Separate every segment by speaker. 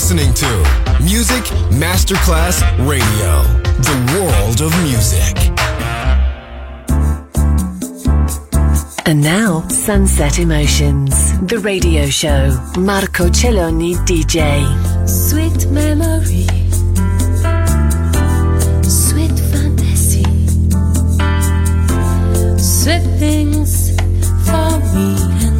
Speaker 1: listening to Music Masterclass Radio, the world of music.
Speaker 2: And now, Sunset Emotions, the radio show. Marco Celloni, DJ.
Speaker 3: Sweet memory. Sweet fantasy. Sweet things for me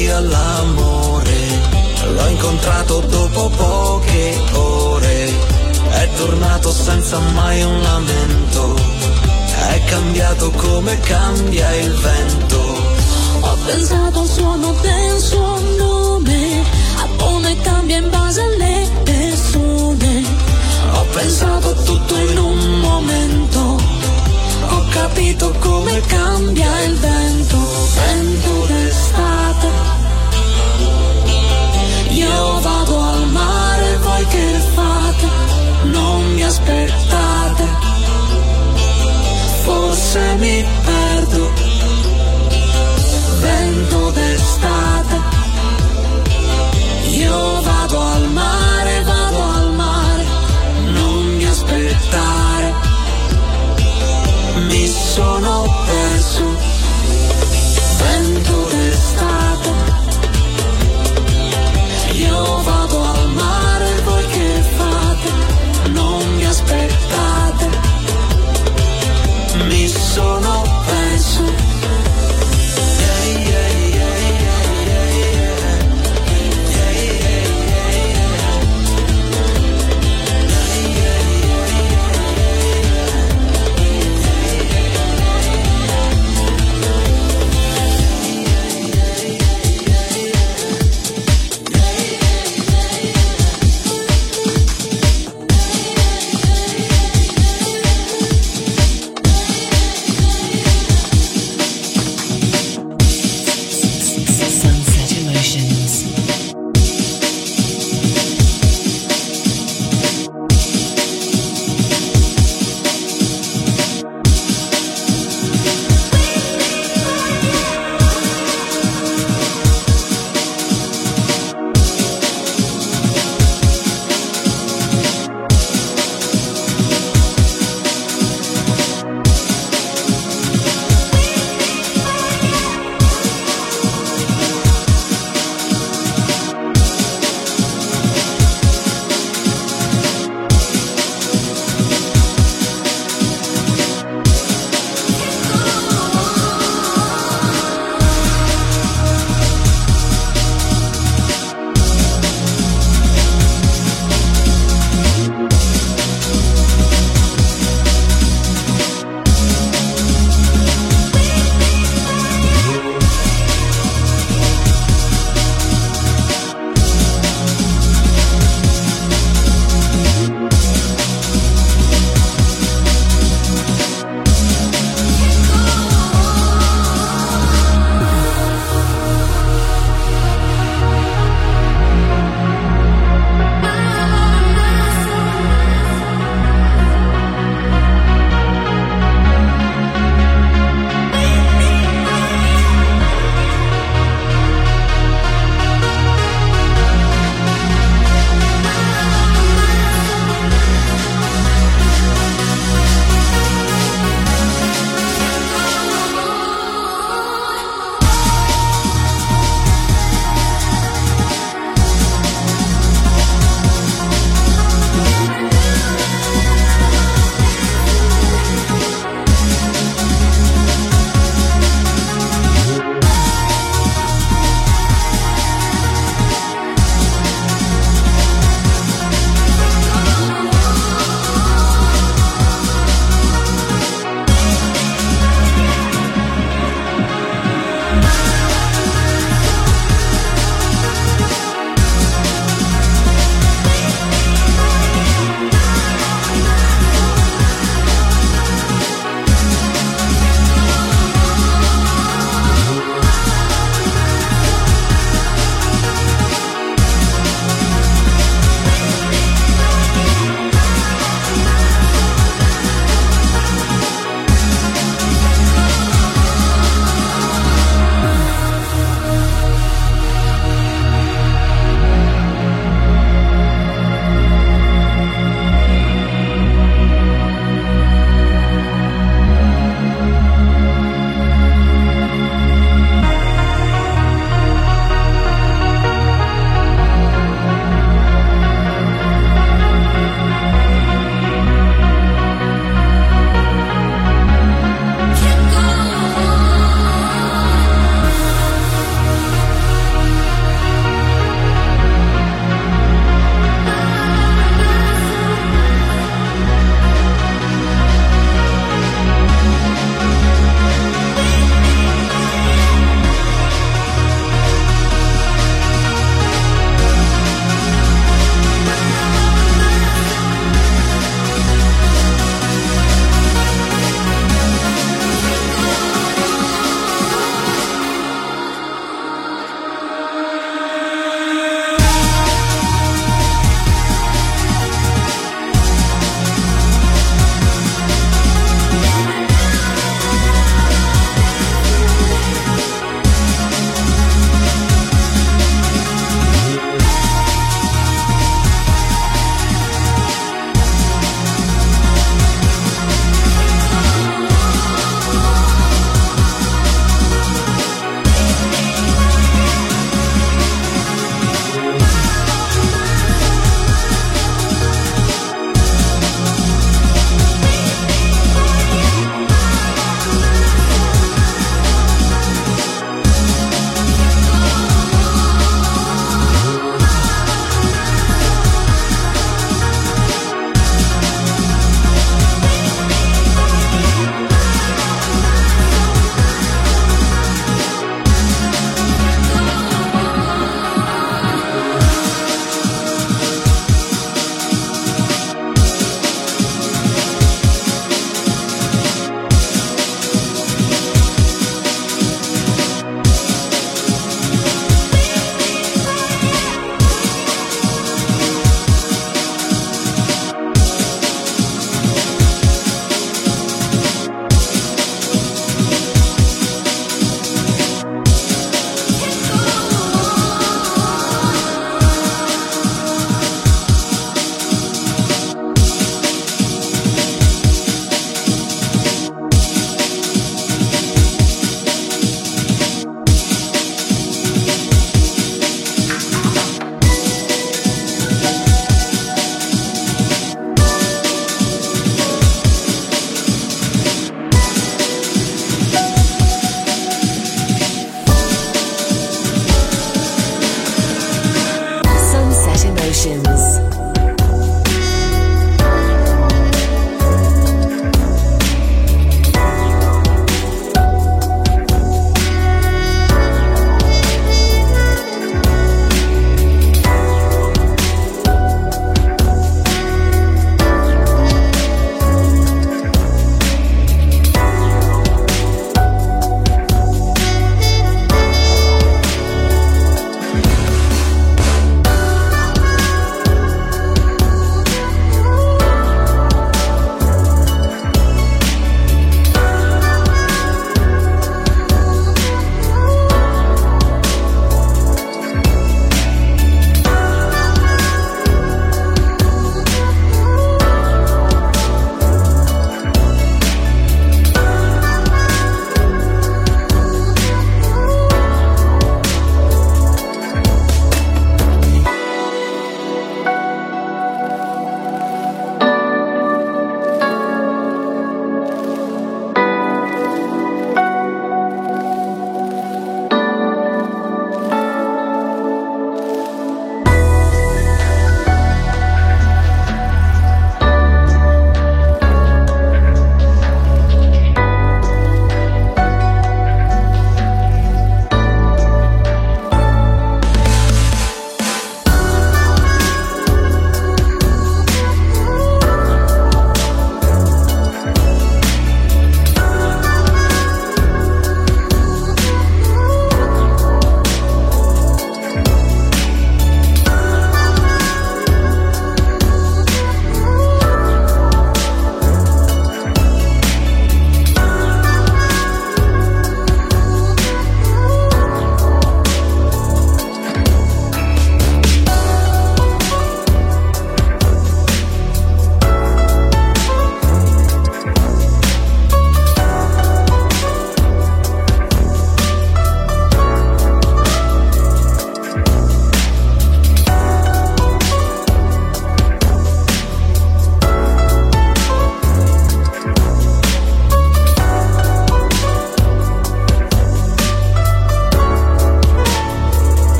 Speaker 4: Via l'amore, l'ho incontrato dopo poche ore, è tornato senza mai un lamento, è cambiato come cambia il vento.
Speaker 5: Ho pensato al suono del suo nome, a come cambia in base alle persone.
Speaker 4: Ho pensato tutto in un momento,
Speaker 5: Ho capito come cambia il vento, vento d'estate. Io vado al mare, voi che fate? Non mi aspettate, forse mi perdo.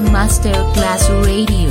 Speaker 1: Masterclass Radio,